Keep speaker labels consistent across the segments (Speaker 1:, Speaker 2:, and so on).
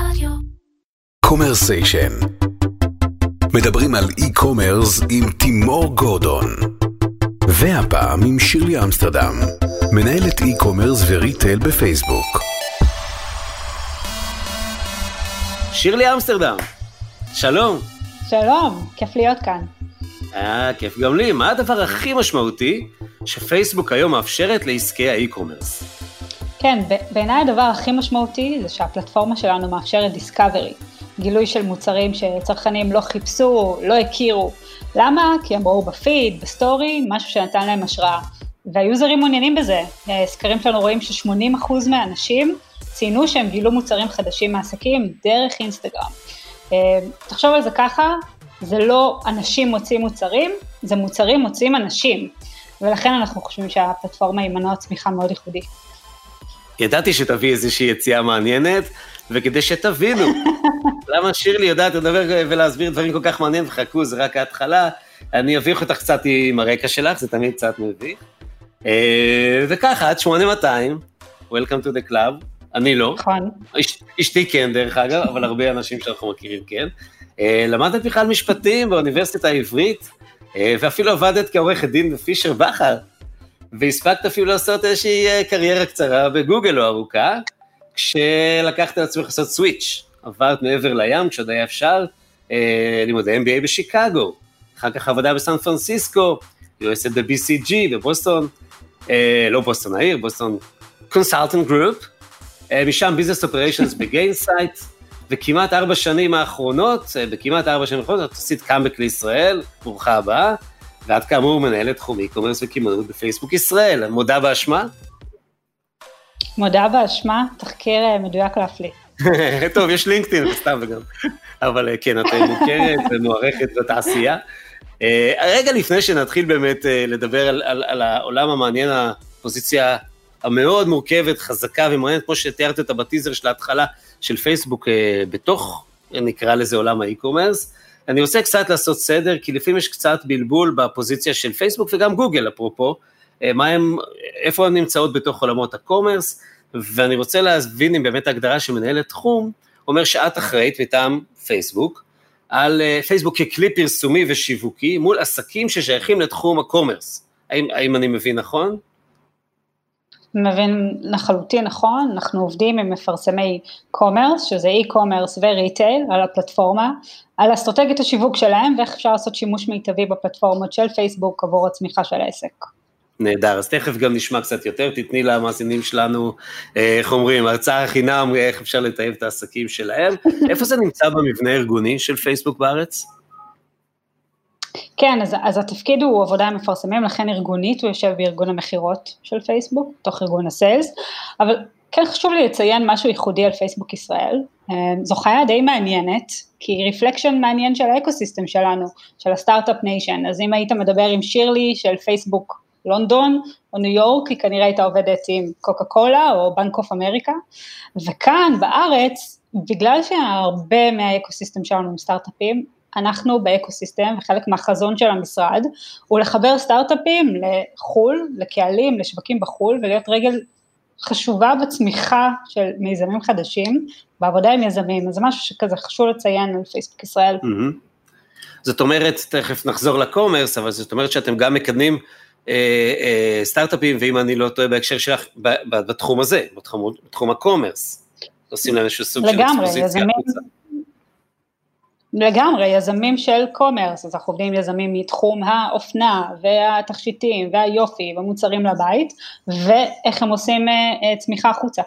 Speaker 1: רדיו.
Speaker 2: Commercation. מדברים על e-commerce עם תימור גורדון. והפעם עם שירלי אמסטרדם, מנהלת e-commerce ו retail בפייסבוק.
Speaker 3: שירלי אמסטרדם, שלום.
Speaker 4: שלום, כיף להיות כאן.
Speaker 3: אה, כיף גם לי. מה הדבר הכי משמעותי שפייסבוק היום מאפשרת לעסקי ה
Speaker 4: e-commerce? כן, בעיניי הדבר הכי משמעותי זה שהפלטפורמה שלנו מאפשרת discovery, גילוי של מוצרים שצרכנים לא חיפשו, לא הכירו. למה? כי הם ראו בפיד, ב story, משהו שנתן להם השראה. וה users מעוניינים בזה. אה, סקרים שלנו רואים ש-80% מהאנשים ציינו שהם גילו מוצרים חדשים מעסקים דרך אינסטגרם. אה, תחשוב על זה ככה, זה לא אנשים מוצאים מוצרים, זה מוצרים מוצאים אנשים. ולכן אנחנו חושבים שהפלטפורמה היא מנוע צמיחה מאוד ייחודי.
Speaker 3: ידעתי שתביא איזושהי יציאה מעניינת, וכדי שתבינו למה שירלי יודעת לדבר ולהסביר דברים כל כך מעניינים, וחכו, זה רק ההתחלה, אני אביך אותך קצת עם הרקע שלך, זה תמיד קצת מביך. אה, וככה, עד 8200, Welcome to the club, אני לא.
Speaker 4: נכון.
Speaker 3: אש- אשתי כן, דרך אגב, אבל הרבה אנשים שאנחנו מכירים כן. אה, למדת בכלל משפטים באוניברסיטה העברית, אה, ואפילו עבדת כעורכת דין בפישר בכר, והספקת אפילו לעשות איזושהי אה, קריירה קצרה בגוגל לא ארוכה, כשלקחת על עצמך לעשות switch, עברת מעבר לים כשעוד היה אפשר, אה, לימודי MBA בשיקגו, אחר כך עבודה בסן פרנסיסקו, יועצת ב-BCG בבוסטון, אה, לא בוסטון העיר, Boston Consulting Group, משם business operations ב Gainsight, וכמעט ארבע שנים האחרונות, בכמעט ארבע שנים האחרונות, את עשית קאמבק לישראל, ברוכה הבאה, ואת כאמור מנהלת תחום e-commerce וקמעונאות בפייסבוק ישראל, מודה באשמה?
Speaker 4: מודה באשמה, תחקיר אה, מדויק להפליא.
Speaker 3: טוב, יש לינקדאין, סתם וגם, אבל אה, כן, את אה, מוכרת ומוערכת בתעשייה. רגע לפני שנתחיל באמת לדבר על, על, על העולם המעניין, הפוזיציה המאוד מורכבת, חזקה ומעניינת, כמו שתיארת אותה בטיזר של ההתחלה של פייסבוק בתוך, נקרא לזה עולם ה e-commerce, אני רוצה קצת לעשות סדר, כי לפעמים יש קצת בלבול בפוזיציה של פייסבוק וגם גוגל אפרופו, אה, מה הם, איפה הן נמצאות בתוך עולמות ה commerce, ואני רוצה להבין אם באמת ההגדרה של מנהלת תחום, אומר שאת אחראית מטעם פייסבוק, על אה, פייסבוק ככלי פרסומי ושיווקי מול עסקים ששייכים לתחום ה commerce. האם, האם אני מבין נכון?
Speaker 4: מבין לחלוטין נכון, אנחנו עובדים עם מפרסמי commerce, שזה e-commerce ו retail, על הפלטפורמה, על אסטרטגיית השיווק שלהם ואיך אפשר לעשות שימוש מיטבי בפלטפורמות של פייסבוק עבור הצמיחה של העסק.
Speaker 3: נהדר, אז תכף גם נשמע קצת יותר, תתני למאזינים שלנו, אה, איך אומרים, הרצאה חינם, איך אפשר לטייב את העסקים שלהם. איפה זה נמצא במבנה הארגוני של פייסבוק בארץ?
Speaker 4: כן, אז, אז התפקיד הוא עבודה עם מפרסמים, לכן ארגונית הוא יושב בארגון המכירות של פייסבוק, תוך ארגון ה sales, אבל כן חשוב לי לציין משהו ייחודי על פייסבוק ישראל, אה, זו חיה די מעניינת, כי היא reflection מעניין של ה ecosystem שלנו, של ה startup nation, אז אם היית מדבר עם שירלי של פייסבוק לונדון או ניו יורק, היא כנראה הייתה עובדת עם קוקה קולה או בנק אוף אמריקה, וכאן בארץ, בגלל שהרבה מה ecosystem שלנו הם סטארט-אפים, אנחנו ב ecosystem וחלק מהחזון של המשרד הוא לחבר סטארט-אפים לחו"ל, לקהלים, לשווקים בחו"ל ולהיות רגל חשובה בצמיחה של מיזמים חדשים, בעבודה עם יזמים, אז זה משהו שכזה חשוב לציין על פייסבוק ישראל.
Speaker 3: מהמם. זאת אומרת, תכף נחזור ל commerce, אבל זאת אומרת שאתם גם מקדמים אה, אה, סטארט-אפים, ואם אני לא טועה בהקשר שלך, ב- ב- בתחום הזה, בתחום, בתחום ה commerce. עושים להם איזשהו סוג של
Speaker 4: לגמרי,
Speaker 3: אקספוזיציה
Speaker 4: יזמים,
Speaker 3: החוצה.
Speaker 4: לגמרי, יזמים של commerce, אז אנחנו עובדים עם יזמים מתחום האופנה והתכשיטים והיופי והמוצרים לבית, ואיך הם עושים אה, אה, צמיחה החוצה.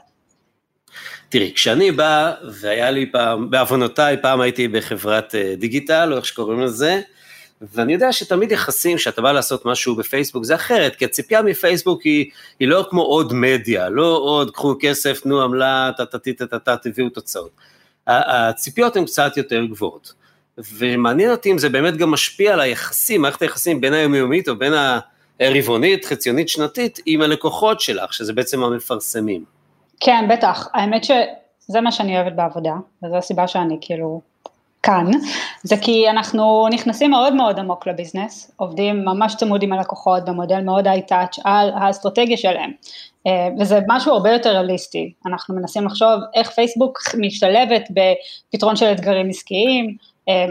Speaker 3: תראי, כשאני בא, והיה לי פעם, בעוונותיי, פעם הייתי בחברת אה, דיגיטל, או איך שקוראים לזה, ואני יודע שתמיד יחסים, שאתה בא לעשות משהו בפייסבוק, זה אחרת, כי הציפייה מפייסבוק היא, היא לא כמו עוד מדיה, לא עוד קחו כסף, תנו עמלה, טה-טה-טה-טה, תביאו תוצאות. הציפיות הן קצת יותר גבוהות. ומעניין אותי אם זה באמת גם משפיע על היחסים, מערכת היחסים בין היומיומית או בין הרבעונית, חציונית, שנתית, עם הלקוחות שלך, שזה בעצם המפרסמים.
Speaker 4: כן, בטח, האמת שזה מה שאני אוהבת בעבודה, וזו הסיבה שאני כאילו כאן, זה כי אנחנו נכנסים מאוד מאוד עמוק לביזנס, עובדים ממש צמוד עם הלקוחות במודל מאוד היי-טאץ' על האסטרטגיה שלהם, אה, וזה משהו הרבה יותר ריאליסטי, אנחנו מנסים לחשוב איך פייסבוק משתלבת בפתרון של אתגרים עסקיים,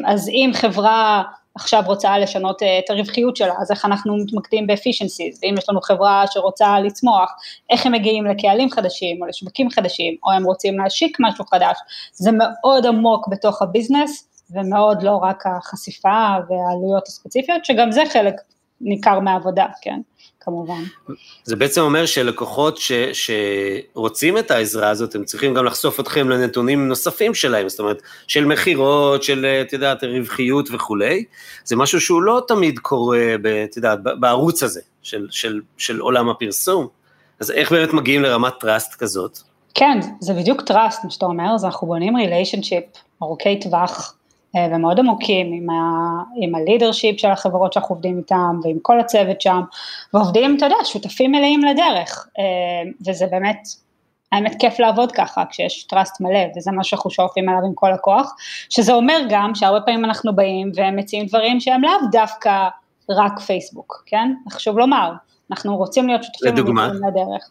Speaker 4: אז אם חברה עכשיו רוצה לשנות אה, את הרווחיות שלה, אז איך אנחנו מתמקדים ב efficiencies, ואם יש לנו חברה שרוצה לצמוח, איך הם מגיעים לקהלים חדשים או לשווקים חדשים, או הם רוצים להשיק משהו חדש, זה מאוד עמוק בתוך ה business, ומאוד לא רק החשיפה והעלויות הספציפיות, שגם זה חלק ניכר מהעבודה, כן. כמובן.
Speaker 3: זה בעצם אומר שלקוחות ש, שרוצים את העזרה הזאת, הם צריכים גם לחשוף אתכם לנתונים נוספים שלהם, זאת אומרת, של מכירות, של, את יודעת, רווחיות וכולי. זה משהו שהוא לא תמיד קורה, את יודעת, בערוץ הזה, של, של, של עולם הפרסום. אז איך באמת מגיעים לרמת trust כזאת?
Speaker 4: כן, זה בדיוק trust, מה שאתה אומר, אז אנחנו בונים relationship ארוכי טווח, ומאוד עמוקים עם, ה, עם ה leadership של החברות שאנחנו עובדים איתם ועם כל הצוות שם, ועובדים, אתה יודע, שותפים מלאים לדרך, אה, וזה באמת, האמת כיף לעבוד ככה כשיש trust מלא, וזה מה שאנחנו שואפים עליו עם כל הכוח, שזה אומר גם שהרבה פעמים אנחנו באים ומציעים דברים שהם לאו דווקא רק פייסבוק, כן? חשוב לומר, אנחנו רוצים להיות שותפים
Speaker 3: לדוגמה?
Speaker 4: לדרך.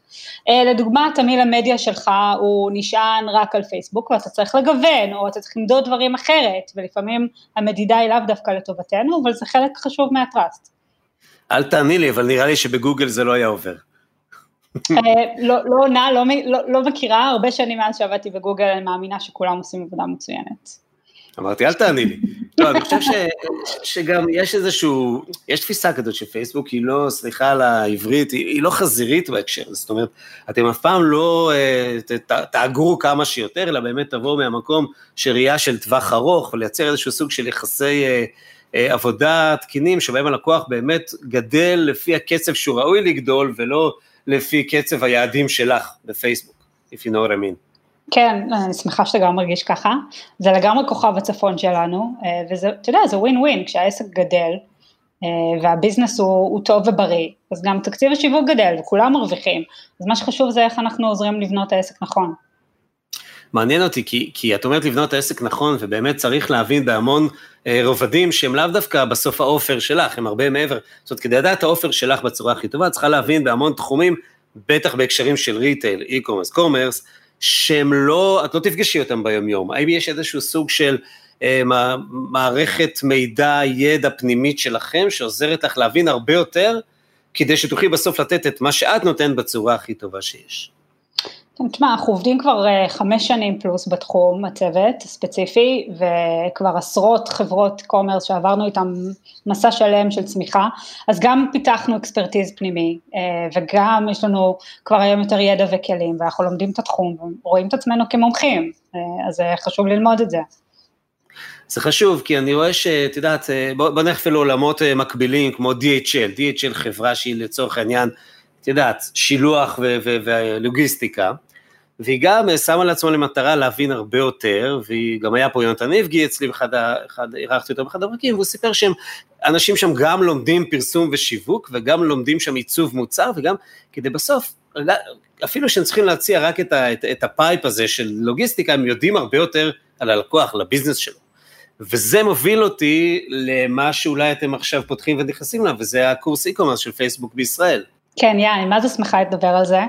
Speaker 4: אה, לדוגמה, תמיל המדיה שלך הוא נשען רק על פייסבוק ואתה צריך לגוון, או אתה צריך למדוד דברים אחרת, ולפעמים המדידה היא לאו דווקא לטובתנו, אבל זה חלק חשוב מהטראסט.
Speaker 3: אל תעני לי, אבל נראה לי שבגוגל זה לא היה עובר.
Speaker 4: אה, לא, לא עונה, לא, לא, לא מכירה, הרבה שנים מאז שעבדתי בגוגל, אני מאמינה שכולם עושים עבודה מצוינת.
Speaker 3: אמרתי, אל תעני לי. לא, אני חושב ש, שגם יש איזשהו, יש תפיסה כזאת שפייסבוק היא לא, סליחה על העברית, היא, היא לא חזירית בהקשר, זאת אומרת, אתם אף פעם לא אה, ת, תאגרו כמה שיותר, אלא באמת תבואו מהמקום של ראייה של טווח ארוך, ולייצר איזשהו סוג של יחסי אה, אה, עבודה תקינים, שבהם הלקוח באמת גדל לפי הקצב שהוא ראוי לגדול, ולא לפי קצב היעדים שלך בפייסבוק, if you know what I mean.
Speaker 4: כן, אני שמחה שאתה גם מרגיש ככה, זה לגמרי כוכב הצפון שלנו, אה, וזה, אתה יודע, זה ווין ווין, כשהעסק גדל, אה, והביזנס הוא, הוא טוב ובריא, אז גם תקציב השיווק גדל וכולם מרוויחים, אז מה שחשוב זה איך אנחנו עוזרים לבנות העסק נכון.
Speaker 3: מעניין אותי, כי, כי את אומרת לבנות העסק נכון, ובאמת צריך להבין בהמון אה, רובדים שהם לאו דווקא בסוף האופר שלך, הם הרבה מעבר. זאת אומרת, כדי לדעת את האופר שלך בצורה הכי טובה, צריכה להבין בהמון תחומים, בטח בהקשרים של retail, e-commerce, commerce, שהם לא, את לא תפגשי אותם ביומיום, האם יש איזשהו סוג של אה, מערכת מידע, ידע פנימית שלכם, שעוזרת לך להבין הרבה יותר, כדי שתוכלי בסוף לתת את מה שאת נותנת בצורה הכי טובה שיש.
Speaker 4: תשמע, אנחנו עובדים כבר אה, חמש שנים פלוס בתחום הצוות הספציפי, וכבר עשרות חברות commerce שעברנו איתם מסע שלם של צמיחה, אז גם פיתחנו אקספרטיז פנימי, אה, וגם יש לנו כבר היום יותר ידע וכלים, ואנחנו לומדים את התחום, ורואים את עצמנו כמומחים, אה, אז חשוב ללמוד את זה.
Speaker 3: זה חשוב, כי אני רואה שאת יודעת, בוא, נלך אפילו לעולמות מקבילים, כמו DHL, DHL חברה שהיא לצורך העניין, את יודעת, שילוח ולוגיסטיקה, והיא גם שמה לעצמה למטרה להבין הרבה יותר, והיא גם היה פה יונתן איבגי אצלי, באחד, אירחתי אותו באחד הפרקים, והוא סיפר שהם, אנשים שם גם לומדים פרסום ושיווק, וגם לומדים שם עיצוב מוצר, וגם כדי בסוף, אפילו שהם צריכים להציע רק את, ה, את, את ה pipe הזה של לוגיסטיקה, הם יודעים הרבה יותר על הלקוח, על ה business שלו. וזה מוביל אותי למה שאולי אתם עכשיו פותחים ונכנסים אליו, וזה הקורס e-commerce של פייסבוק בישראל.
Speaker 4: כן, יא, אני מה זה שמחה לדבר על זה.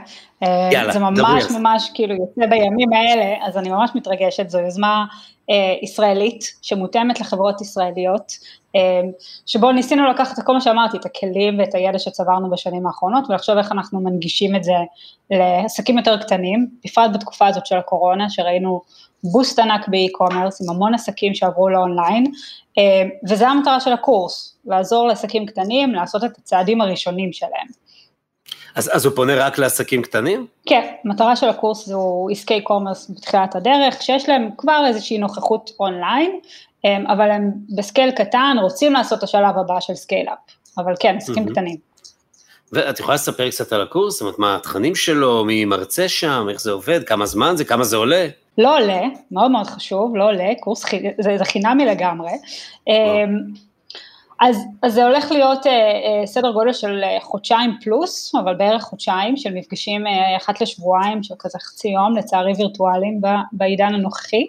Speaker 4: אה, יאללה, זה ממש ממש כאילו יוצא בימים האלה, אז אני ממש מתרגשת, זו יוזמה אה, ישראלית שמותאמת לחברות ישראליות, אה, שבו ניסינו לקחת את כל מה שאמרתי, את הכלים ואת הידע שצברנו בשנים האחרונות, ולחשוב איך אנחנו מנגישים את זה לעסקים יותר קטנים, בפרט בתקופה הזאת של הקורונה, שראינו boost ענק ב e-commerce, עם המון עסקים שעברו לאונליין, אה, וזו המטרה של הקורס, לעזור לעסקים קטנים לעשות את הצעדים הראשונים שלהם.
Speaker 3: אז, אז הוא פונה רק לעסקים קטנים?
Speaker 4: כן, המטרה של הקורס זו עסקי commerce בתחילת הדרך, שיש להם כבר איזושהי נוכחות אונליין, אבל הם ב scale קטן, רוצים לעשות את השלב הבא של scale-up, אבל כן, עסקים mm-hmm. קטנים.
Speaker 3: ואת יכולה לספר קצת על הקורס? זאת אומרת, מה התכנים שלו, מי מרצה שם, איך זה עובד, כמה זמן זה, כמה זה עולה?
Speaker 4: לא עולה, מאוד מאוד חשוב, לא עולה, קורס, זה, זה חינמי לגמרי. לא. אז, אז זה הולך להיות אה, אה, סדר גודל של אה, חודשיים פלוס, אבל בערך חודשיים של מפגשים אה, אחת לשבועיים של כזה חצי יום, לצערי וירטואליים בעידן הנוכחי,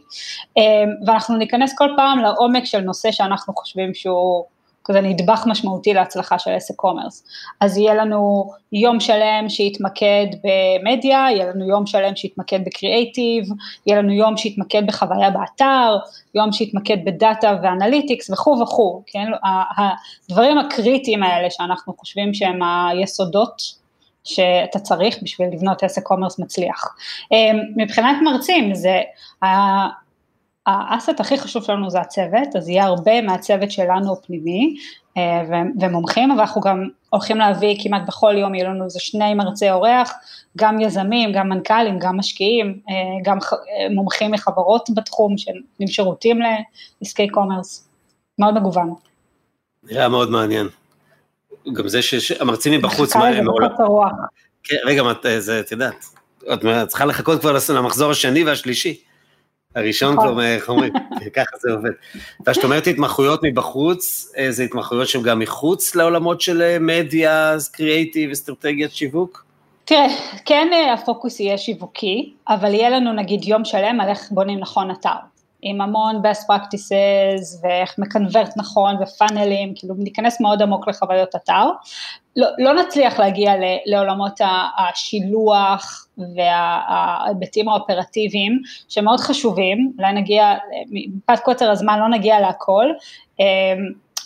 Speaker 4: אה, ואנחנו ניכנס כל פעם לעומק של נושא שאנחנו חושבים שהוא כזה נדבך משמעותי להצלחה של עסק commerce. אז יהיה לנו יום שלם שיתמקד במדיה, יהיה לנו יום שלם שיתמקד בקריאייטיב, יהיה לנו יום שיתמקד בחוויה באתר, יום שיתמקד ב data ו analytics וכו' וכו', כן? הדברים הקריטיים האלה שאנחנו חושבים שהם היסודות שאתה צריך בשביל לבנות עסק commerce מצליח. אמ, מבחינת מרצים זה ה asset הכי חשוב שלנו זה הצוות, אז יהיה הרבה מהצוות שלנו פנימי אה, ומומחים, אבל אנחנו גם הולכים להביא כמעט בכל יום, יהיו לנו איזה שני מרצי אורח, גם יזמים, גם מנכ"לים, גם משקיעים, אה, גם אה, מומחים מחברות בתחום שנותנים שירותים לעסקי commerce, מאוד מגוון.
Speaker 3: נראה מאוד מעניין. גם זה שהמרצים מבחוץ,
Speaker 4: מה הם מעולם...
Speaker 3: כן, רגע, את יודעת, את צריכה לחכות כבר למחזור השני והשלישי. הראשון נכון. כבר, איך אומרים, ככה זה עובד. וכשאת אומרת התמחויות מבחוץ, זה התמחויות שהן גם מחוץ לעולמות של אה, מדיה, קריאייטיב, אסטרטגיית שיווק?
Speaker 4: תראה, כן אה, הפוקוס יהיה שיווקי, אבל יהיה לנו נגיד יום שלם על איך בונים נכון אתר. עם המון best practices ואיך מקנברט נכון ופאנלים, כאילו ניכנס מאוד עמוק לחוויות אתר. לא, לא נצליח להגיע ל, לעולמות השילוח וההיבטים האופרטיביים שמאוד חשובים, אולי נגיע, מפאת קוצר הזמן לא נגיע להכל, אמ,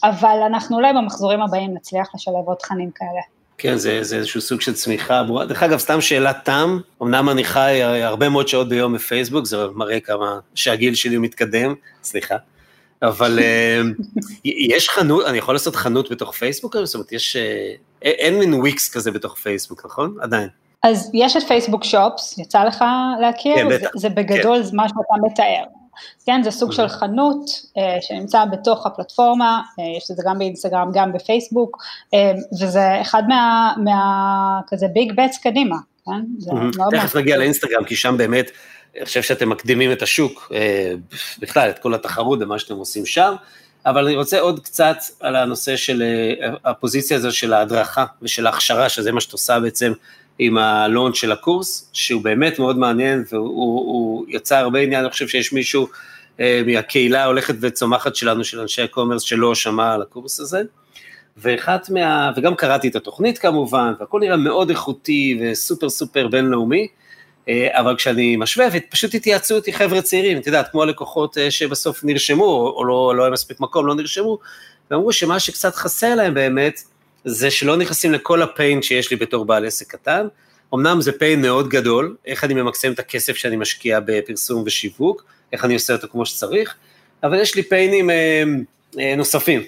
Speaker 4: אבל אנחנו אולי במחזורים הבאים נצליח לשלב עוד תכנים כאלה.
Speaker 3: כן, זה, זה איזשהו סוג של צמיחה. דרך אגב, סתם שאלת תם, אמנם אני חי הרבה מאוד שעות ביום בפייסבוק, זה מראה כמה שהגיל שלי מתקדם, סליחה, אבל אה, יש חנות, אני יכול לעשות חנות בתוך פייסבוק? זאת אומרת, יש, אה, אין מין וויקס כזה בתוך פייסבוק, נכון? עדיין.
Speaker 4: אז יש את פייסבוק שופס, יצא לך להכיר? כן, בטח. זה, זה בגדול כן. מה שאתה מתאר. כן, זה סוג של חנות אה, שנמצא בתוך הפלטפורמה, אה, יש את זה גם באינסטגרם, גם בפייסבוק, אה, וזה אחד מה, מה כזה ביג בטס קדימה, כן?
Speaker 3: תכף נגיע לאינסטגרם, כי שם באמת, אני חושב שאתם מקדימים את השוק, בכלל, את כל התחרות ומה שאתם עושים שם, אבל אני רוצה עוד קצת על הנושא של הפוזיציה הזו של ההדרכה ושל ההכשרה, שזה מה שאת עושה בעצם עם הלונץ' של הקורס, שהוא באמת מאוד מעניין, והוא יצא הרבה עניין, אני חושב שיש מישהו אה, מהקהילה ההולכת וצומחת שלנו, של אנשי הקומרס, שלא שמע על הקורס הזה. ואחת מה... וגם קראתי את התוכנית כמובן, והכל נראה מאוד איכותי וסופר סופר בינלאומי, אה, אבל כשאני משווה, ופשוט התייעצו איתי חבר'ה צעירים, את יודעת, כמו הלקוחות אה, שבסוף נרשמו, או לא, לא היה מספיק מקום, לא נרשמו, ואמרו שמה שקצת חסר להם באמת, זה שלא נכנסים לכל הפיין שיש לי בתור בעל עסק קטן. אמנם זה פיין מאוד גדול, איך אני ממקסם את הכסף שאני משקיע בפרסום ושיווק, איך אני עושה אותו כמו שצריך, אבל יש לי פיינים אה, אה, נוספים,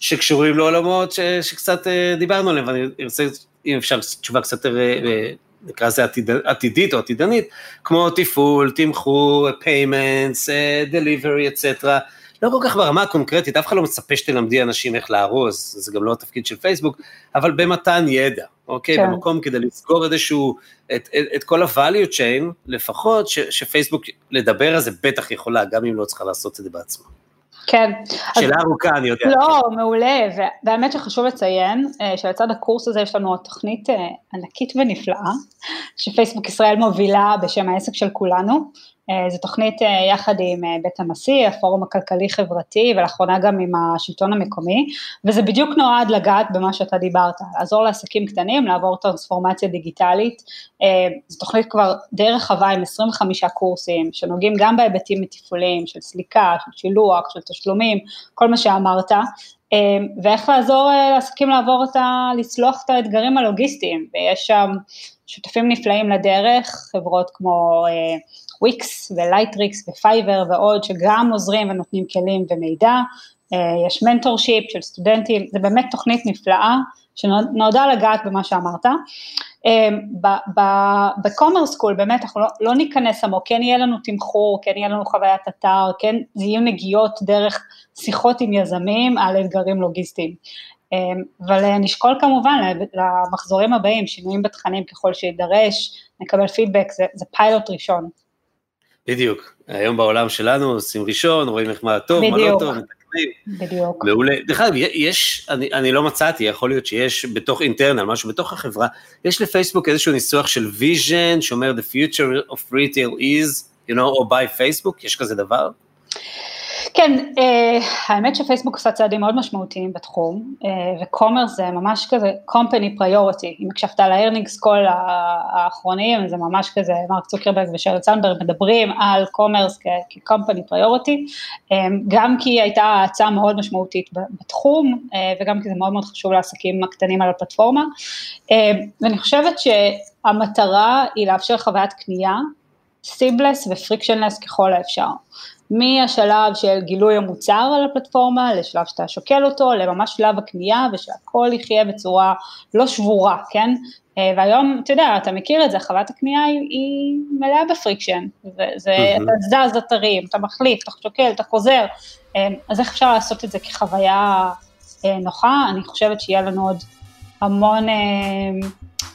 Speaker 3: שקשורים לעולמות ש, שקצת אה, דיברנו עליהם, ואני ארצה, אם אפשר, תשובה קצת יותר, אה, אה נקרא לזה עתיד, עתידית או עתידנית, כמו תפעול, תמחור, payments, אה, delivery, אצטרה, לא כל כך ברמה הקונקרטית, אף אחד לא מצפה שתלמדי אנשים איך לארוז, זה גם לא התפקיד של פייסבוק, אבל במתן ידע, אוקיי? כן. במקום כדי לסגור איזשהו, את, את, את כל ה-value chain, לפחות ש, שפייסבוק לדבר על זה בטח יכולה, גם אם לא צריכה לעשות את זה בעצמה.
Speaker 4: כן.
Speaker 3: שאלה אז, ארוכה, אני יודע.
Speaker 4: לא, כן. מעולה, והאמת שחשוב לציין אה, שלצד הקורס הזה יש לנו תוכנית אה, ענקית ונפלאה, שפייסבוק ישראל מובילה בשם העסק של כולנו, זו תוכנית אה, יחד עם אה, בית הנשיא, הפורום הכלכלי-חברתי ולאחרונה גם עם השלטון המקומי, וזה בדיוק נועד לגעת במה שאתה דיברת, לעזור לעסקים קטנים לעבור טרנספורמציה דיגיטלית. זו תוכנית כבר די רחבה עם 25 קורסים, שנוגעים גם בהיבטים מתפעוליים של סליקה, של שילוח, של תשלומים, כל מה שאמרת, ואיך לעזור לעסקים לעבור את ה... לצלוח את האתגרים הלוגיסטיים, ויש שם שותפים נפלאים לדרך, חברות כמו Wix ו Lightricks ו Fiverr ועוד, שגם עוזרים ונותנים כלים ומידע, אה, יש mentorship של סטודנטים, זה באמת תוכנית נפלאה שנועדה לגעת במה שאמרת. אה, ב Commerce School באמת אנחנו לא, לא ניכנס עמוק, כן יהיה לנו תמחור, כן יהיה לנו חוויית אתר, כן זה יהיו נגיעות דרך שיחות עם יזמים על אתגרים לוגיסטיים. אה, אבל נשקול כמובן למחזורים הבאים, שינויים בתכנים ככל שידרש, נקבל פידבק, זה, זה פיילוט ראשון.
Speaker 3: בדיוק, היום בעולם שלנו עושים ראשון, רואים איך מה טוב, בדיוק. מה לא טוב, מתקנים.
Speaker 4: בדיוק.
Speaker 3: מעולה. דרך אגב, יש, אני, אני לא מצאתי, יכול להיות שיש בתוך אינטרנל, משהו בתוך החברה, יש לפייסבוק איזשהו ניסוח של vision שאומר the future of retail is, you know, או by Facebook, יש כזה דבר?
Speaker 4: כן, אה, האמת שפייסבוק עושה צעדים מאוד משמעותיים בתחום, אה, ו commerce זה ממש כזה company priority, אם הקשבת על ה earnings call האחרונים, זה ממש כזה, מרק צוקרברג ושרל סנדברג מדברים על commerce כ-company priority, אה, גם כי הייתה האצה מאוד משמעותית בתחום, וגם כי זה מאוד מאוד חשוב לעסקים הקטנים על הפלטפורמה, ואני חושבת שהמטרה היא לאפשר חוויית קנייה, seamless ו frictionless ככל האפשר. מהשלב של גילוי המוצר על הפלטפורמה, לשלב שאתה שוקל אותו, לממש שלב הקנייה ושהכל יהיה בצורה לא שבורה, כן? אה, והיום, אתה יודע, אתה מכיר את זה, חוויית הקנייה היא, היא מלאה ב friction, וזה, mm-hmm. אתה זז אתרים, אתה מחליף, אתה שוקל, אתה חוזר, אה, אז איך אפשר לעשות את זה כחוויה אה, נוחה? אני חושבת שיהיה לנו עוד המון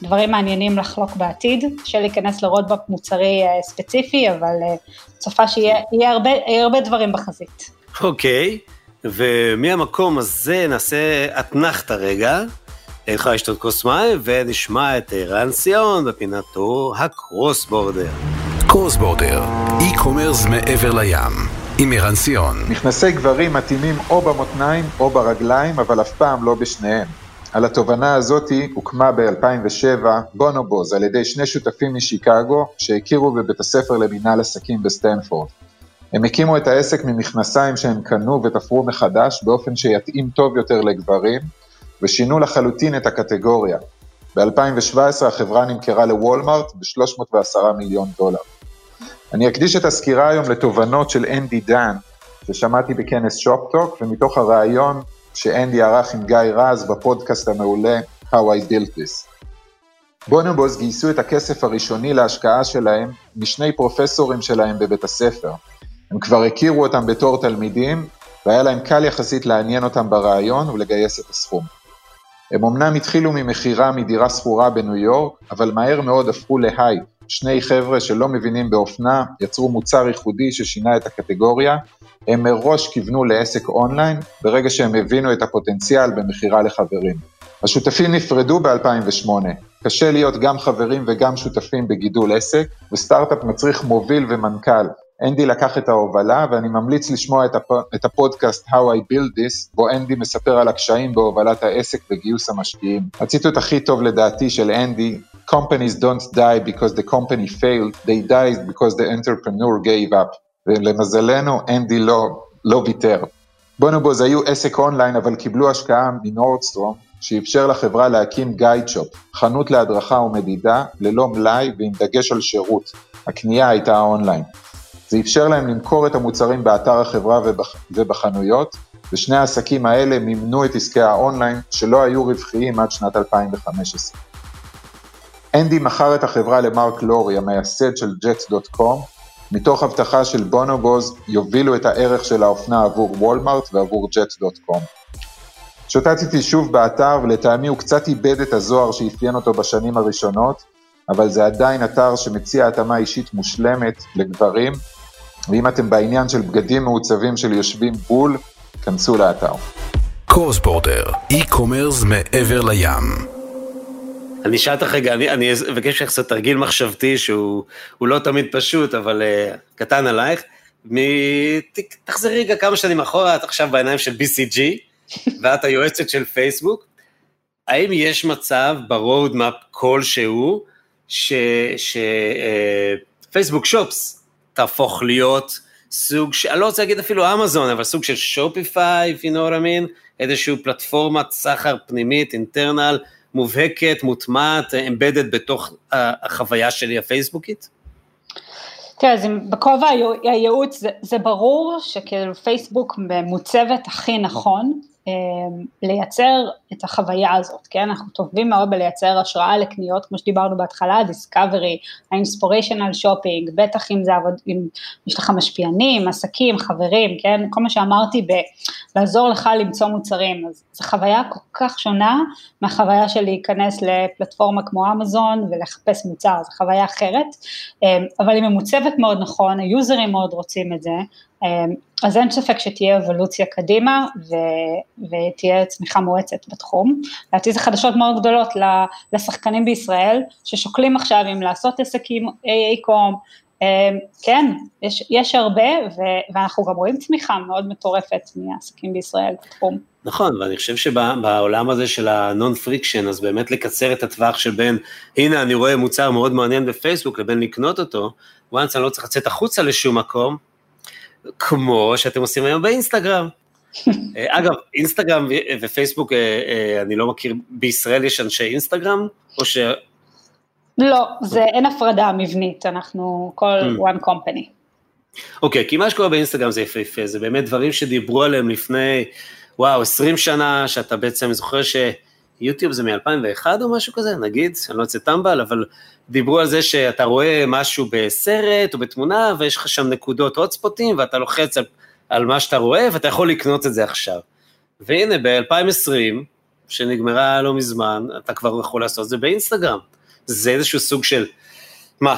Speaker 4: דברים מעניינים לחלוק בעתיד, של להיכנס לרודבק מוצרי אה, ספציפי, אבל אה, צופה שיהיה הרבה, הרבה דברים בחזית.
Speaker 3: אוקיי, okay. ומהמקום הזה נעשה אתנחתא רגע, לך לשתות כוס מים, ונשמע את ערן סיון בפינתו הקרוס בורדר.
Speaker 2: קרוס בורדר, e-commerce מעבר לים. עם ערן סיון.
Speaker 1: מכנסי גברים מתאימים או במותניים או ברגליים, אבל אף פעם לא בשניהם. על התובנה הזאת הוקמה ב-2007 Bonobos על ידי שני שותפים משיקגו שהכירו בבית הספר למינהל עסקים בסטנפורד. הם הקימו את העסק ממכנסיים שהם קנו ותפרו מחדש באופן שיתאים טוב יותר לגברים, ושינו לחלוטין את הקטגוריה. ב-2017 החברה נמכרה לוולמארט ב-310 מיליון דולר. אני אקדיש את הסקירה היום לתובנות של אנדי דן, ששמעתי בכנס שופטוק, ומתוך הראיון שאנדי ערך עם גיא רז בפודקאסט המעולה How I Built This. בונובוס גייסו את הכסף הראשוני להשקעה שלהם משני פרופסורים שלהם בבית הספר. הם כבר הכירו אותם בתור תלמידים, והיה להם קל יחסית לעניין אותם ברעיון ולגייס את הסכום. הם אמנם התחילו ממכירה מדירה שכורה בניו יורק, אבל מהר מאוד הפכו להייפ. שני חבר'ה שלא מבינים באופנה, יצרו מוצר ייחודי ששינה את הקטגוריה, הם מראש כיוונו לעסק אונליין, ברגע שהם הבינו את הפוטנציאל במכירה לחברים. השותפים נפרדו ב-2008. קשה להיות גם חברים וגם שותפים בגידול עסק, וסטארט-אפ מצריך מוביל ומנכ"ל. אנדי לקח את ההובלה, ואני ממליץ לשמוע את, הפ... את הפודקאסט How I Build This, בו אנדי מספר על הקשיים בהובלת העסק וגיוס המשקיעים. הציטוט הכי טוב לדעתי של אנדי, Companies don't die because the company failed, they died because the entrepreneur gave up. ולמזלנו אנדי לא, לא ויתר. Bonobos היו עסק אונליין אבל קיבלו השקעה מ Nordstrom שאפשר לחברה להקים guide shop, חנות להדרכה ומדידה, ללא מלאי ועם דגש על שירות. הקנייה הייתה אונליין. זה אפשר להם למכור את המוצרים באתר החברה ובח... ובחנויות, ושני העסקים האלה מימנו את עסקי האונליין שלא היו רווחיים עד שנת 2015. אנדי מכר את החברה למרק לורי, המייסד של Jets.com, מתוך הבטחה של בונובוז יובילו את הערך של האופנה עבור וולמארט ועבור ג'ט.קום. שוטטתי שוב באתר ולטעמי הוא קצת איבד את הזוהר שאפיין אותו בשנים הראשונות, אבל זה עדיין אתר שמציע התאמה אישית מושלמת לגברים, ואם אתם בעניין של בגדים מעוצבים של יושבים בול, כנסו לאתר.
Speaker 2: קורס בורדר, e-commerce מעבר לים.
Speaker 3: אני אשאל אותך רגע, אני, אבקש לך קצת תרגיל מחשבתי שהוא לא תמיד פשוט, אבל uh, קטן עלייך. תחזרי רגע כמה שנים אחורה, את עכשיו בעיניים של BCG, ואת היועצת של פייסבוק. האם יש מצב ברודמאפ כלשהו, שפייסבוק שופס uh, תהפוך להיות סוג, ש... אני לא רוצה להגיד אפילו אמזון, אבל סוג של שופיפיי, if you know what I mean, איזושהי פלטפורמת סחר פנימית, אינטרנל, מובהקת, מוטמעת, אמבדד בתוך החוויה שלי הפייסבוקית?
Speaker 4: תראה, אז בכובע הייעוץ זה, זה ברור שכאילו פייסבוק מוצבת הכי נכון, לייצר את החוויה הזאת, כן? אנחנו טובים מאוד בלייצר השראה לקניות, כמו שדיברנו בהתחלה, דיסקאברי, האינספוריישנל שופינג, בטח אם זה עבוד, אם יש לך משפיענים, עסקים, חברים, כן? כל מה שאמרתי בלעזור לך למצוא מוצרים, אז זו חוויה כל כך שונה מהחוויה של להיכנס לפלטפורמה כמו אמזון ולחפש מוצר, זו חוויה אחרת, אמ, אבל היא ממוצבת מאוד נכון, היוזרים מאוד רוצים את זה, אז אין ספק שתהיה אבולוציה קדימה ו, ותהיה צמיחה מואצת בתחום. לדעתי זה חדשות מאוד גדולות לשחקנים בישראל, ששוקלים עכשיו אם לעשות עסקים AA-קום, כן, יש, יש הרבה, ו, ואנחנו גם רואים צמיחה מאוד מטורפת מעסקים בישראל בתחום.
Speaker 3: נכון, ואני חושב שבעולם הזה של ה-non friction, אז באמת לקצר את הטווח שבין, הנה אני רואה מוצר מאוד מעניין בפייסבוק, לבין לקנות אותו, once אני לא צריך לצאת החוצה לשום מקום, כמו שאתם עושים היום באינסטגרם. אגב, אינסטגרם ופייסבוק, אה, אה, אני לא מכיר, בישראל יש אנשי אינסטגרם, או ש...
Speaker 4: לא, זה אין הפרדה מבנית, אנחנו כל mm. one company.
Speaker 3: אוקיי, okay, כי מה שקורה באינסטגרם זה יפהפה, זה באמת דברים שדיברו עליהם לפני, וואו, 20 שנה, שאתה בעצם זוכר שיוטיוב זה מ-2001 או משהו כזה, נגיד, אני לא יוצא טמבל, אבל דיברו על זה שאתה רואה משהו בסרט או בתמונה, ויש לך שם נקודות הוטספוטים, ואתה לוחץ על, על מה שאתה רואה, ואתה יכול לקנות את זה עכשיו. והנה, ב-2020, שנגמרה לא מזמן, אתה כבר יכול לעשות את זה באינסטגרם. זה איזשהו סוג של, מה,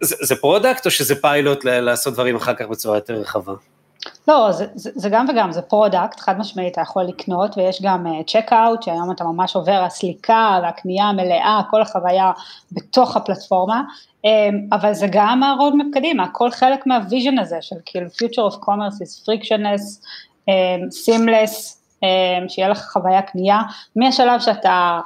Speaker 3: זה, זה product או שזה פיילוט לעשות דברים אחר כך בצורה יותר רחבה?
Speaker 4: לא, זה, זה, זה גם וגם, זה product, חד משמעית, אתה יכול לקנות, ויש גם checkout, אה, שהיום אתה ממש עובר הסליקה והקנייה המלאה, כל החוויה בתוך הפלטפורמה, אמ, אבל זה גם ה roadmap קדימה, הכל חלק מה vision הזה של כאילו future of commerce is frictionless, um, seamless, um, שיהיה לך חוויה קנייה, מהשלב שאתה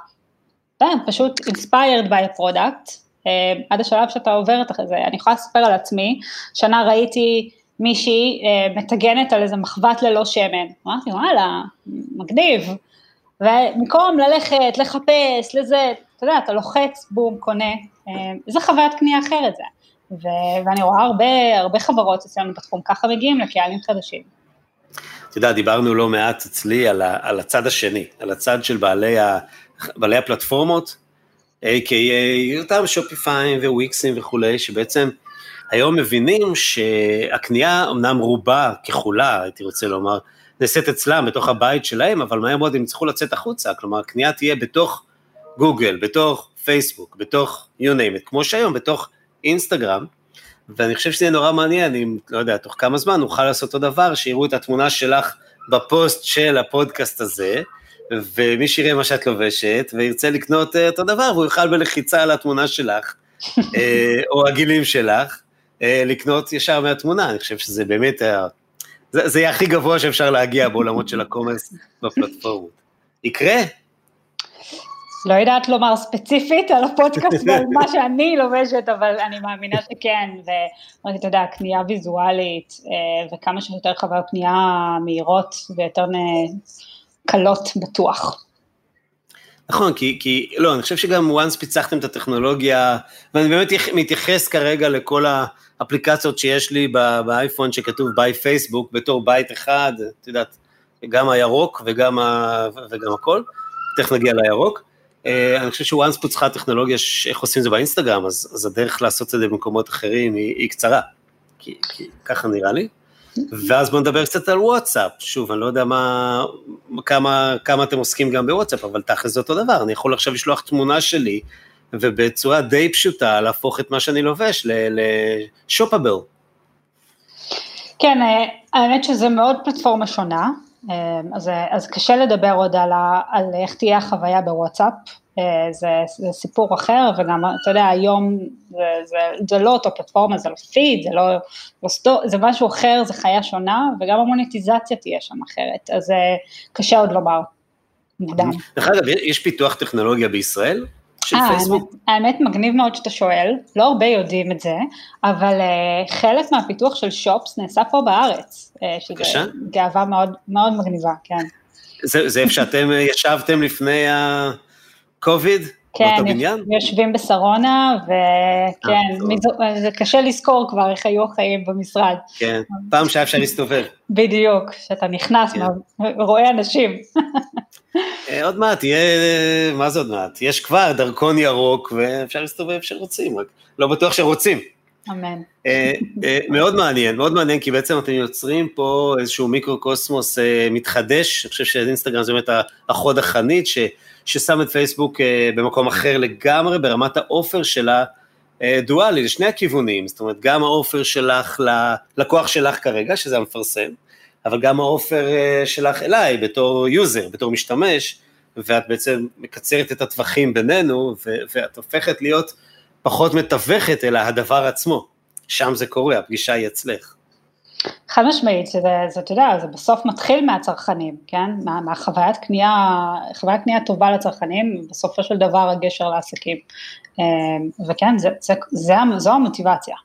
Speaker 4: כן, פשוט inspired by a product, uh, עד השלב שאתה עובר את זה, אני יכולה לספר על עצמי, שנה ראיתי מישהי uh, מטגנת על איזה מחבת ללא שמן, אמרתי וואלה, מגניב, ובמקום ללכת, לחפש, לזה, אתה יודע, אתה לוחץ, בום, קונה, uh, איזה חוויית קנייה אחרת זה, ו- ואני רואה הרבה, הרבה חברות אצלנו בתחום, ככה מגיעים לקהלים חדשים.
Speaker 3: אתה יודע, דיברנו לא מעט אצלי על, ה, על הצד השני, על הצד של בעלי ה, בעלי הפלטפורמות, a.k.a. אותם שופיפיים וויקסים וכולי, שבעצם היום מבינים שהקנייה אמנם רובה ככולה, הייתי רוצה לומר, נעשית אצלם, בתוך הבית שלהם, אבל מהר מאוד הם יצטרכו לצאת החוצה, כלומר הקנייה תהיה בתוך גוגל, בתוך פייסבוק, בתוך you name it, כמו שהיום, בתוך אינסטגרם, ואני חושב שזה נורא מעניין, אם, לא יודע, תוך כמה זמן נוכל לעשות אותו דבר, שיראו את התמונה שלך בפוסט של הפודקאסט הזה, ומי שיראה מה שאת לובשת וירצה לקנות אה, אותו דבר, והוא יוכל בלחיצה על התמונה שלך, אה, או העגילים שלך, לקנות ישר מהתמונה, אני חושב שזה באמת, זה, זה יהיה הכי גבוה שאפשר להגיע בעולמות של ה commerce בפלטפורמות. יקרה?
Speaker 4: לא יודעת לומר ספציפית על הפודקאסט ועל מה שאני לובשת, אבל אני מאמינה שכן, ואתה יודע, קנייה ויזואלית, וכמה שיותר חוויות קנייה מהירות ויותר קלות בטוח.
Speaker 3: נכון, כי, כי, לא, אני חושב שגם once פיצחתם את הטכנולוגיה, ואני באמת מתייחס כרגע לכל האפליקציות שיש לי באייפון שכתוב ביי פייסבוק בתור בית אחד, את יודעת, גם הירוק וגם, ה, וגם הכל, תכף נגיע לירוק. אה, אני חושב שוואנס פוצחה הטכנולוגיה, איך עושים את זה באינסטגרם, אז, אז הדרך לעשות את זה במקומות אחרים היא, היא קצרה, כי, כי ככה נראה לי. ואז בואו נדבר קצת על וואטסאפ, שוב, אני לא יודע מה, כמה, כמה אתם עוסקים גם בוואטסאפ, אבל תכל'ס זה אותו דבר, אני יכול עכשיו לשלוח תמונה שלי, ובצורה די פשוטה להפוך את מה שאני לובש לשופאבל.
Speaker 4: כן, אה, האמת שזה מאוד פלטפורמה שונה, אז, אז קשה לדבר עוד על, ה, על איך תהיה החוויה בוואטסאפ, אה, זה, זה סיפור אחר, וגם, אתה יודע, היום זה, זה, זה לא אותו פלטפורמה, זה לא פיד, זה לא, לא זה משהו אחר, זה חיה שונה, וגם המוניטיזציה תהיה שם אחרת, אז אה, קשה עוד לומר.
Speaker 3: דרך אגב, יש פיתוח טכנולוגיה בישראל? של 아, פייסבוק?
Speaker 4: האמת, האמת מגניב מאוד שאתה שואל, לא הרבה יודעים את זה, אבל uh, חלק מהפיתוח של שופס נעשה פה בארץ, uh, שזה גאווה מאוד, מאוד מגניבה, כן.
Speaker 3: זה, זה איפה שאתם ישבתם לפני ה... קוביד?
Speaker 4: כן, יושבים בשרונה, וכן, אה, זה קשה לזכור כבר איך היו החיים במשרד.
Speaker 3: כן, פעם שהיה אפשר להסתובב.
Speaker 4: בדיוק, שאתה נכנס כן. אנשים.
Speaker 3: אה, עוד מעט יהיה, מה זה עוד מעט? יש כבר דרכון ירוק ואפשר להסתובב שרוצים, רק לא בטוח שרוצים.
Speaker 4: אמן.
Speaker 3: אה, מאוד מעניין, מאוד מעניין, כי בעצם אתם יוצרים פה איזשהו מיקרו-קוסמוס מתחדש, אני חושב שאינסטגרם זה באמת החוד החנית, ש... ששם את פייסבוק במקום אחר לגמרי, ברמת ה offer שלה אה, דואלי לשני הכיוונים, זאת אומרת גם ה offer שלך ללקוח שלך כרגע, שזה המפרסם, אבל גם ה offer אה, שלך אליי בתור user, בתור משתמש, ואת בעצם מקצרת את הטווחים בינינו, ואת הופכת להיות פחות מתווכת, אלא הדבר עצמו. שם זה קורה, הפגישה היא אצלך.
Speaker 4: חד משמעית, זה, זה, אתה יודע, זה בסוף מתחיל מהצרכנים, כן? מה, מהחוויית קנייה, חוויית קנייה טובה לצרכנים, בסופו של דבר הגשר לעסקים. אה, וכן, זה, זה, זה, זו המוטיבציה.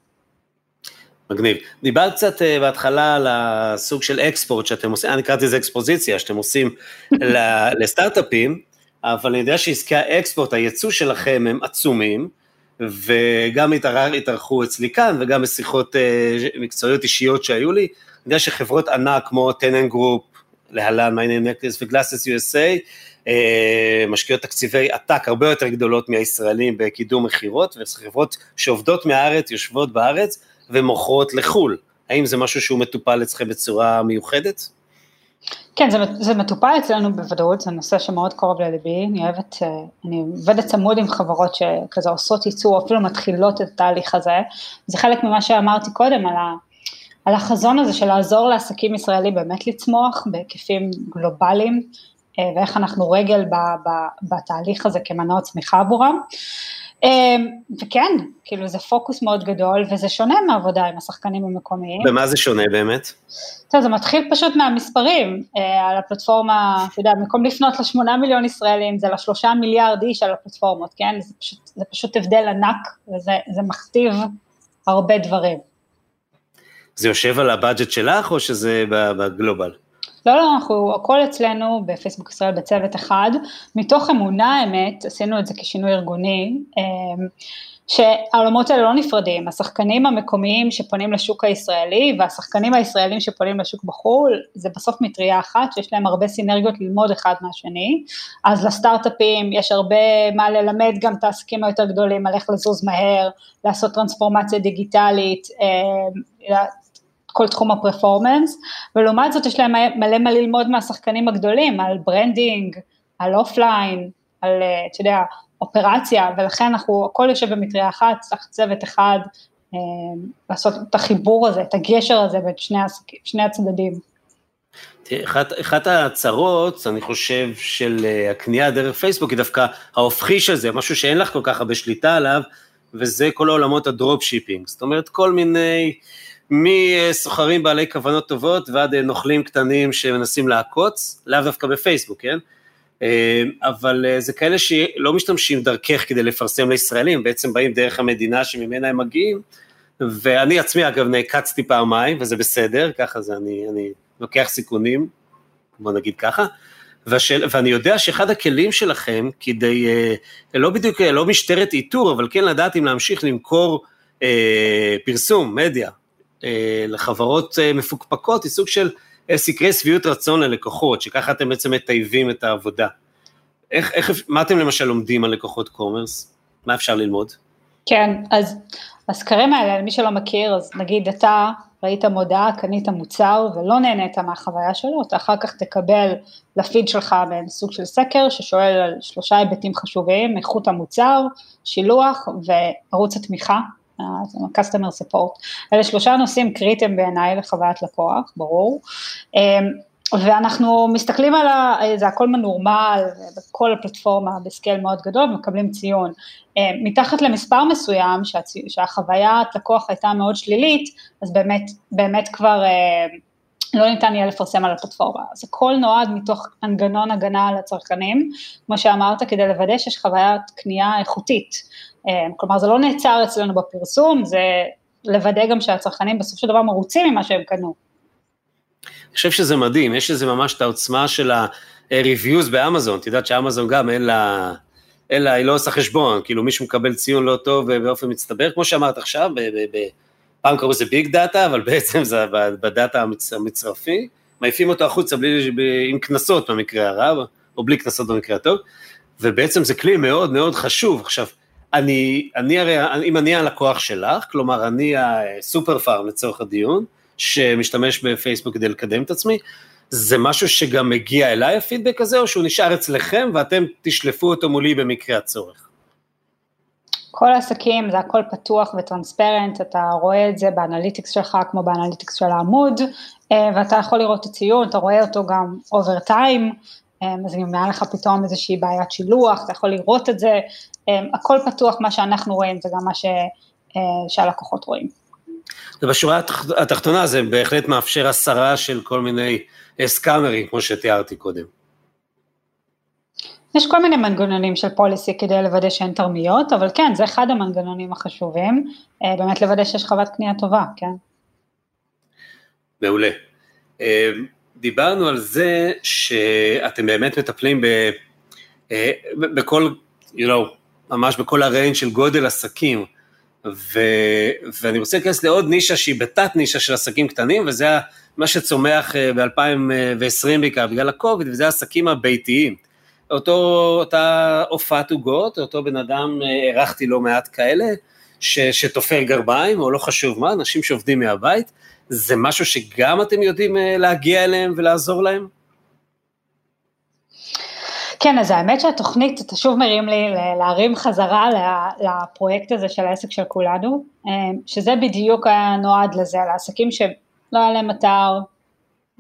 Speaker 3: מגניב. דיברת קצת אה, בהתחלה על הסוג של אקספורט שאתם עושים, אני קראתי לזה אקספוזיציה, שאתם עושים לסטארט-אפים, אבל אני יודע שעסקי האקספורט, הייצוא שלכם הם עצומים, וגם התארחו אצלי כאן, וגם בשיחות אה, מקצועיות אישיות שהיו לי, אני יודע שחברות ענק כמו Tenengroup, להלן MyNameNecklace ו GlassesUSA, משקיעות תקציבי עתק הרבה יותר גדולות מהישראלים בקידום מכירות, וחברות שעובדות מהארץ, יושבות בארץ, ומוכרות לחו"ל. האם זה משהו שהוא מטופל אצלכם בצורה מיוחדת?
Speaker 4: כן, זה, זה מטופל אצלנו בוודאות, זה נושא שמאוד קרוב לליבי, אני אוהבת, אה, אני עובדת צמוד עם חברות שכזה עושות ייצור, אפילו מתחילות את התהליך הזה, זה חלק ממה שאמרתי קודם על, ה, על החזון הזה של לעזור לעסקים ישראלים באמת לצמוח בהיקפים גלובליים, אה, ואיך אנחנו רגל ב, ב, בתהליך הזה כמנוע צמיחה עבורם. אמ, וכן, כאילו זה פוקוס מאוד גדול, וזה שונה מהעבודה עם השחקנים המקומיים.
Speaker 3: ומה זה שונה באמת?
Speaker 4: טוב, זה מתחיל פשוט מהמספרים, אה, על הפלטפורמה, אתה יודע, במקום לפנות לשמונה מיליון ישראלים, זה לשלושה מיליארד איש על הפלטפורמות, כן? זה פשוט, זה פשוט הבדל ענק, וזה מכתיב הרבה דברים.
Speaker 3: זה יושב על הבאג'ט שלך, או שזה בגלובל?
Speaker 4: לא, לא, אנחנו, הכל אצלנו בפייסבוק ישראל בצוות אחד, מתוך אמונה האמת, עשינו את זה כשינוי ארגוני, אמ, שהעולמות האלה לא נפרדים, השחקנים המקומיים שפונים לשוק הישראלי והשחקנים הישראלים שפונים לשוק בחו"ל, זה בסוף מטריה אחת שיש להם הרבה סינרגיות ללמוד אחד מהשני, אז לסטארט-אפים יש הרבה מה ללמד גם את העסקים היותר גדולים על איך לזוז מהר, לעשות טרנספורמציה דיגיטלית, אמ, כל תחום ה performance, ולעומת זאת יש להם מלא מה ללמוד מהשחקנים הגדולים, על branding, על offline, על, אה, אתה יודע, אופרציה, ולכן אנחנו, הכל יושב במטריה אחת, צריך צוות אחד, אה, לעשות את החיבור הזה, את הגשר הזה בין שני, שני הצדדים.
Speaker 3: אחת, אחת הצרות, אני חושב, של אה, הקנייה דרך פייסבוק, היא דווקא ההופכי של זה, משהו שאין לך כל כך הרבה שליטה עליו, וזה כל העולמות ה drop shipping. זאת אומרת, כל מיני מסוחרים בעלי כוונות טובות ועד אה, נוכלים קטנים שמנסים לעקוץ, לאו דווקא בפייסבוק, כן? אה, אבל אה, זה כאלה שלא משתמשים דרכך כדי לפרסם לישראלים, בעצם באים דרך המדינה שממנה הם מגיעים, ואני עצמי אגב נעקצתי פעמיים, וזה בסדר, ככה זה, אני, אני לוקח סיכונים, בוא נגיד ככה, והשאל, ואני יודע שאחד הכלים שלכם כדי, לא בדיוק, לא משטרת איתור, אבל כן לדעת אם להמשיך למכור אה, פרסום, מדיה, לחברות אה, מפוקפקות היא סוג של אה, סקרי שביעות רצון ללקוחות, שככה אתם בעצם מטייבים את העבודה. איך, איך, מה אתם למשל לומדים על לקוחות קומרס? מה אפשר ללמוד?
Speaker 4: כן, אז הסקרים האלה, למי שלא מכיר, אז נגיד אתה ראית מודעה, קנית מוצר ולא נהנית מהחוויה שלו, אתה אחר כך תקבל לפיד שלך בין סוג של סקר ששואל על שלושה היבטים חשובים, איכות המוצר, שילוח וערוץ התמיכה customer support. אלה שלושה נושאים קריטיים בעיניי לחוויית לקוח, ברור. אמ, ואנחנו מסתכלים על ה... זה הכל מנורמל, בכל הפלטפורמה בסקייל מאוד גדול, ומקבלים ציון. אמ, מתחת למספר מסוים, שהצי... שהחוויית לקוח הייתה מאוד שלילית, אז באמת, באמת כבר אמ, לא ניתן יהיה לפרסם על הפלטפורמה. אז הכל נועד מתוך מנגנון הגנה על הצרכנים, כמו שאמרת, כדי לוודא שיש חוויית קנייה איכותית. אה, כלומר זה לא נעצר אצלנו בפרסום, זה לוודא גם שהצרכנים בסופו של דבר מרוצים ממה שהם קנו.
Speaker 3: אני חושב שזה מדהים, יש לזה ממש את העוצמה של ה-reviews באמזון, את יודעת שאמזון גם אין לה, אין לה, היא לא עושה חשבון, כאילו מישהו מקבל ציון לא טוב באופן מצטבר, כמו שאמרת עכשיו, פעם קראו לזה big data, אבל בעצם זה ב data המצרפי, מעיפים אותו החוצה בלי, עם קנסות במקרה הרע, או בלי קנסות במקרה הטוב, ובעצם זה כלי מאוד מאוד חשוב. עכשיו, אני, אני הרי, אם אני הלקוח שלך, כלומר אני הסופר פארם לצורך הדיון, שמשתמש בפייסבוק כדי לקדם את עצמי, זה משהו שגם מגיע אליי הפידבק הזה, או שהוא נשאר אצלכם ואתם תשלפו אותו מולי במקרה הצורך?
Speaker 4: כל העסקים זה הכל פתוח ו transparent, אתה רואה את זה ב analytics שלך כמו ב analytics של העמוד, אה, ואתה יכול לראות את הציון, אתה רואה אותו גם over time, אה, אז אם היה לך פתאום איזושהי בעיית שילוח, אתה יכול לראות את זה, הכל פתוח, מה שאנחנו רואים זה גם מה ש, שהלקוחות רואים.
Speaker 3: ובשורה התחתונה זה בהחלט מאפשר הסרה של כל מיני סקאמרים, כמו שתיארתי קודם.
Speaker 4: יש כל מיני מנגנונים של פוליסי כדי לוודא שאין תרמיות, אבל כן, זה אחד המנגנונים החשובים, באמת לוודא שיש חוות קנייה טובה, כן.
Speaker 3: מעולה. אה, דיברנו על זה שאתם באמת מטפלים ב, אה, בכל, you know, ממש בכל הריינג' של גודל עסקים, ו, ואני רוצה להיכנס לעוד נישה שהיא בתת נישה של עסקים קטנים, וזה מה שצומח אה, ב-2020 בעיקר, בגלל הקוביד, וזה העסקים הביתיים. אותו, אותה הופעת עוגות, אותו בן אדם, הערכתי לא מעט כאלה, ש, שתופר גרביים, או לא חשוב מה, אנשים שעובדים מהבית, זה משהו שגם אתם יודעים אה, להגיע אליהם ולעזור להם?
Speaker 4: כן, אז האמת שהתוכנית, אתה שוב מרים לי להרים חזרה לפרויקט הזה של העסק של כולנו, אה, שזה בדיוק היה נועד לזה, לעסקים שלא היה להם אתר,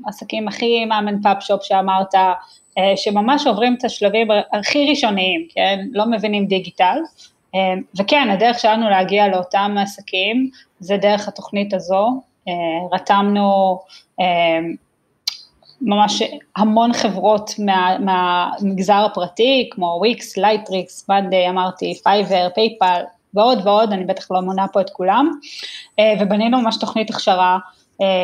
Speaker 4: עסקים הכי mom and pop shop שאמרת, אה, שממש עוברים את השלבים הכי ראשוניים, כן, לא מבינים digital, וכן, הדרך שלנו להגיע לאותם עסקים זה דרך התוכנית הזו, אה, רתמנו אה, ממש המון חברות מה, מהמגזר הפרטי, כמו וויקס, Lightricks, Monday, אמרתי, Fiverr, PayPal, ועוד ועוד, אני בטח לא מונה פה את כולם, אה, ובנינו ממש תוכנית הכשרה,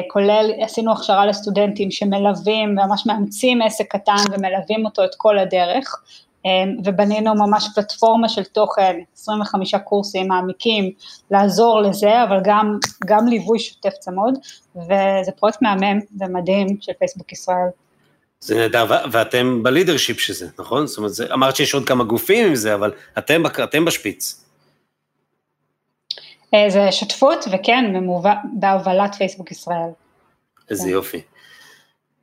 Speaker 4: כולל, עשינו הכשרה לסטודנטים שמלווים, ממש מאמצים עסק קטן ומלווים אותו את כל הדרך, ובנינו ממש פלטפורמה של תוכן, 25 קורסים מעמיקים, לעזור לזה, אבל גם, גם ליווי שוטף צמוד, וזה פרויקט מהמם ומדהים של פייסבוק ישראל.
Speaker 3: זה נהדר, ואתם בלידרשיפ של זה, נכון? זאת אומרת, זה, אמרת שיש עוד כמה גופים עם זה, אבל אתם, אתם בשפיץ.
Speaker 4: אה, זה שותפות, וכן, בהובלת פייסבוק ישראל.
Speaker 3: איזה כן. יופי.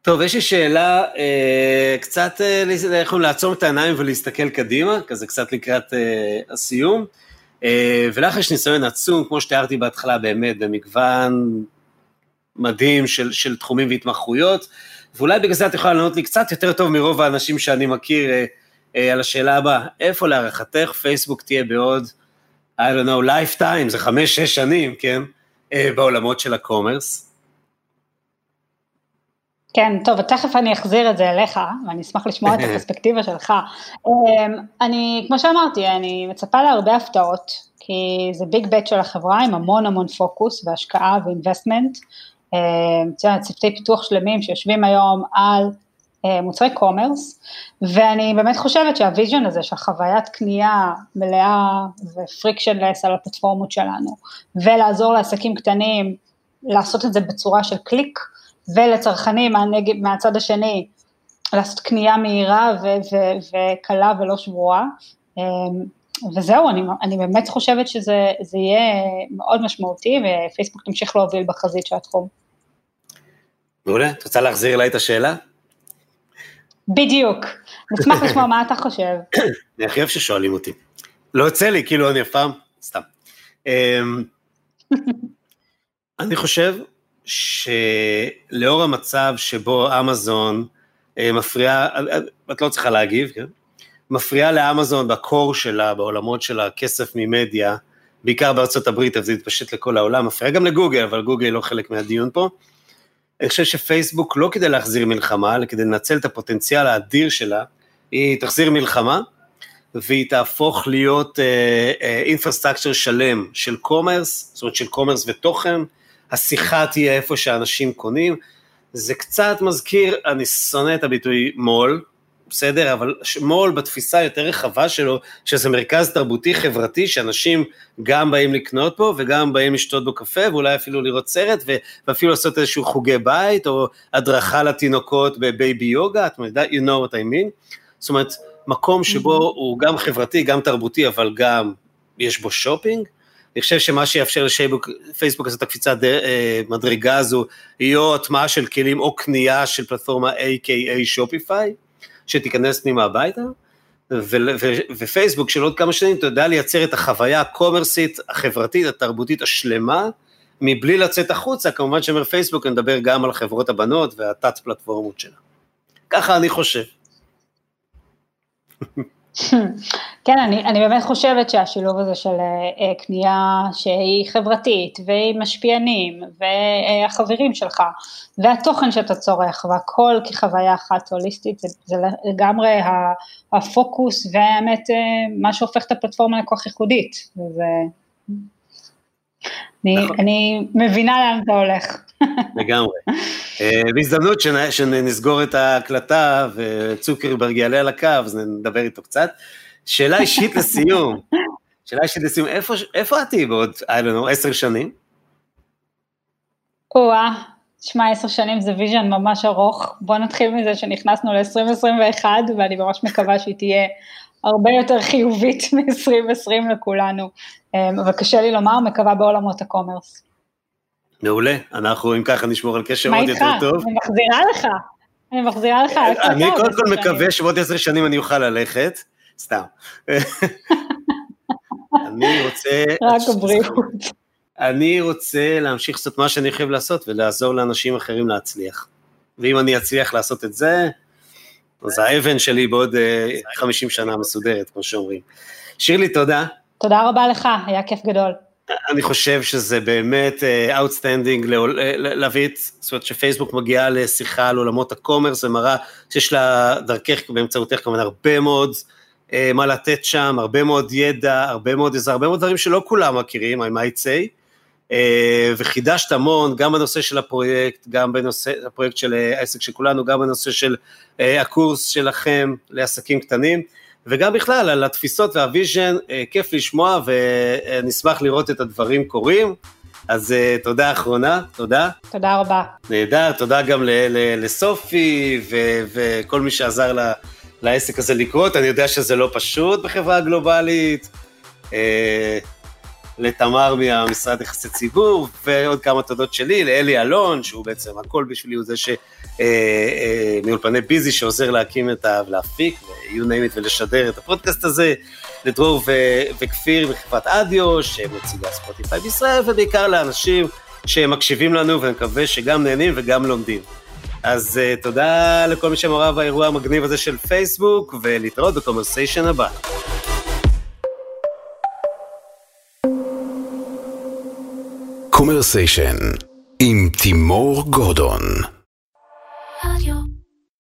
Speaker 3: טוב, יש לי שאלה, אה, קצת, אה, יכולים לעצום את העיניים ולהסתכל קדימה, כזה קצת לקראת אה, הסיום. אה, ולך יש ניסיון עצום, כמו שתיארתי בהתחלה, באמת, במגוון מדהים של, של תחומים והתמחויות, ואולי בגלל זה את יכולה לענות לי קצת יותר טוב מרוב האנשים שאני מכיר אה, אה, על השאלה הבאה, איפה להערכתך פייסבוק תהיה בעוד, I don't know, lifetime, זה חמש-שש שנים, כן, אה, בעולמות של ה commerce?
Speaker 4: כן, טוב, תכף אני אחזיר את זה אליך, ואני אשמח לשמוע את הפרספקטיבה שלך. אמ, אני, כמו שאמרתי, אני מצפה להרבה הפתעות, כי זה big bet של החברה עם המון המון פוקוס והשקעה ו investment. אמ, צוותי פיתוח שלמים שיושבים היום על אה, מוצרי commerce, ואני באמת חושבת שה vision הזה של חוויית קנייה מלאה ו frictionless על הפלטפורמות שלנו, ולעזור לעסקים קטנים לעשות את זה בצורה של קליק, ולצרכנים מהנגב, מהצד השני לעשות קנייה מהירה ו- ו- וקלה ולא שבורה. אמ, וזהו, אני, אני באמת חושבת שזה יהיה מאוד משמעותי ופייסבוק תמשיך להוביל בחזית של התחום.
Speaker 3: מעולה, את רוצה להחזיר אליי את השאלה?
Speaker 4: בדיוק, נשמח לשמוע מה אתה חושב.
Speaker 3: אני הכי אוהב ששואלים אותי. לא יוצא לי, כאילו אני אף פעם, סתם. אמ, אני חושב שלאור המצב שבו אמזון אה, מפריעה, אה, את לא צריכה להגיב, כן? מפריעה לאמזון בקור שלה, בעולמות של הכסף ממדיה, בעיקר בארצות הברית, אבל זה התפשט לכל העולם, מפריעה גם לגוגל, אבל גוגל לא חלק מהדיון פה. אני חושב שפייסבוק לא כדי להחזיר מלחמה, אלא כדי לנצל את הפוטנציאל האדיר שלה, היא תחזיר מלחמה, והיא תהפוך להיות infrastructure אה, אה, שלם של commerce, זאת אומרת של קומרס ותוכן, השיחה תהיה איפה שאנשים קונים. זה קצת מזכיר, אני שונא את הביטוי mall, בסדר, אבל mall בתפיסה היותר רחבה שלו, שזה מרכז תרבותי חברתי, שאנשים גם באים לקנות פה וגם באים לשתות בו קפה, ואולי אפילו לראות סרט, ואפילו לעשות איזשהו חוגי בית, או הדרכה לתינוקות ב baby yoga, את יודעת, you know what I mean. זאת אומרת, מקום שבו mm-hmm. הוא גם חברתי, גם תרבותי, אבל גם יש בו שופינג, אני חושב שמה שיאפשר לפייסבוק לעשות את הקפיצת אה, מדרגה הזו, יהיה או הטמעה של כלים או קנייה של פלטפורמה A.K.A. Shopify, שתיכנס פנימה הביתה, ופייסבוק של עוד כמה שנים, תדע לייצר את החוויה הקומרסית, החברתית, התרבותית השלמה, מבלי לצאת החוצה, כמובן שאומר פייסבוק, אני מדבר גם על חברות הבנות והתת פלטפורמות שלה. ככה אני חושב.
Speaker 4: כן, אני, אני באמת חושבת שהשילוב הזה של uh, קנייה שהיא חברתית, ועם משפיענים, והחברים שלך, והתוכן שאתה צורך, והכל כחוויה אחת הוליסטית, זה, זה לגמרי הפוקוס, והאמת, uh, מה שהופך את הפלטפורמה לכל כך ייחודית. וזה... אני, נכון. אני מבינה לאן אתה הולך.
Speaker 3: לגמרי. אה, בהזדמנות שנסגור את ההקלטה וצוקרברג יעלה על הקו, אז נדבר איתו קצת. שאלה אישית לסיום, שאלה אישית לסיום, איפה, איפה את תהיי בעוד, I don't know, עשר שנים?
Speaker 4: או-אה, תשמע, עשר שנים זה vision ממש ארוך. בוא נתחיל מזה שנכנסנו ל-2021, ואני ממש מקווה שהיא תהיה הרבה יותר חיובית מ-2020 לכולנו. אה, אבל קשה לי לומר, מקווה בעולמות הקומרס.
Speaker 3: מעולה, אנחנו אם ככה נשמור על קשר עוד יותר טוב.
Speaker 4: מה איתך? אני מחזירה לך, אני מחזירה לך.
Speaker 3: אני קודם כל מקווה שבעוד עשר שנים אני אוכל ללכת, סתם. אני רוצה...
Speaker 4: רק הבריאות.
Speaker 3: אני רוצה להמשיך לעשות מה שאני חייב לעשות ולעזור לאנשים אחרים להצליח. ואם אני אצליח לעשות את זה, אז האבן שלי בעוד 50 אה, שנה מסודרת, כמו שאומרים. שירלי, תודה.
Speaker 4: תודה רבה לך, היה כיף גדול.
Speaker 3: אני חושב שזה באמת outstanding אה, להביא את, זאת אומרת שפייסבוק מגיעה לשיחה על עולמות ה commerce, זה מראה שיש לה דרכך באמצעותך כמובן הרבה מאוד אה, מה לתת שם, הרבה מאוד ידע, הרבה מאוד עזרה, הרבה מאוד דברים שלא כולם מכירים, I might say, אה, וחידשת המון, גם בנושא של הפרויקט, גם בנושא, הפרויקט של העסק של כולנו, גם בנושא של uh, הקורס שלכם לעסקים קטנים. וגם בכלל על התפיסות והוויז'ן, אה, כיף לשמוע ונשמח לראות את הדברים קורים. אז uh, תודה אחרונה, תודה.
Speaker 4: תודה רבה.
Speaker 3: נהדר, תודה גם לסופי ו- וכל מי שעזר לה, לעסק הזה לקרות, אני יודע שזה לא פשוט בחברה גלובלית. Uh, לתמר מהמשרד יחסי ציבור, ועוד כמה תודות שלי, לאלי אלון, שהוא בעצם הכל בשבילי, הוא זה ש... אה, אה, מאולפני ביזי שעוזר להקים את ה... להפיק, ו- you name it, ולשדר את הפודקאסט הזה, לדרור ו- וכפיר מחברת אודיו, שמציגה ספוטיפיי בישראל, ובעיקר לאנשים שמקשיבים לנו, ואני מקווה שגם נהנים וגם לומדים. אז uh, תודה לכל מי שמעורב באירוע המגניב הזה של פייסבוק, ולהתראות ב conversation הבא.
Speaker 2: קומרסיישן עם תימור גורדון. רדיו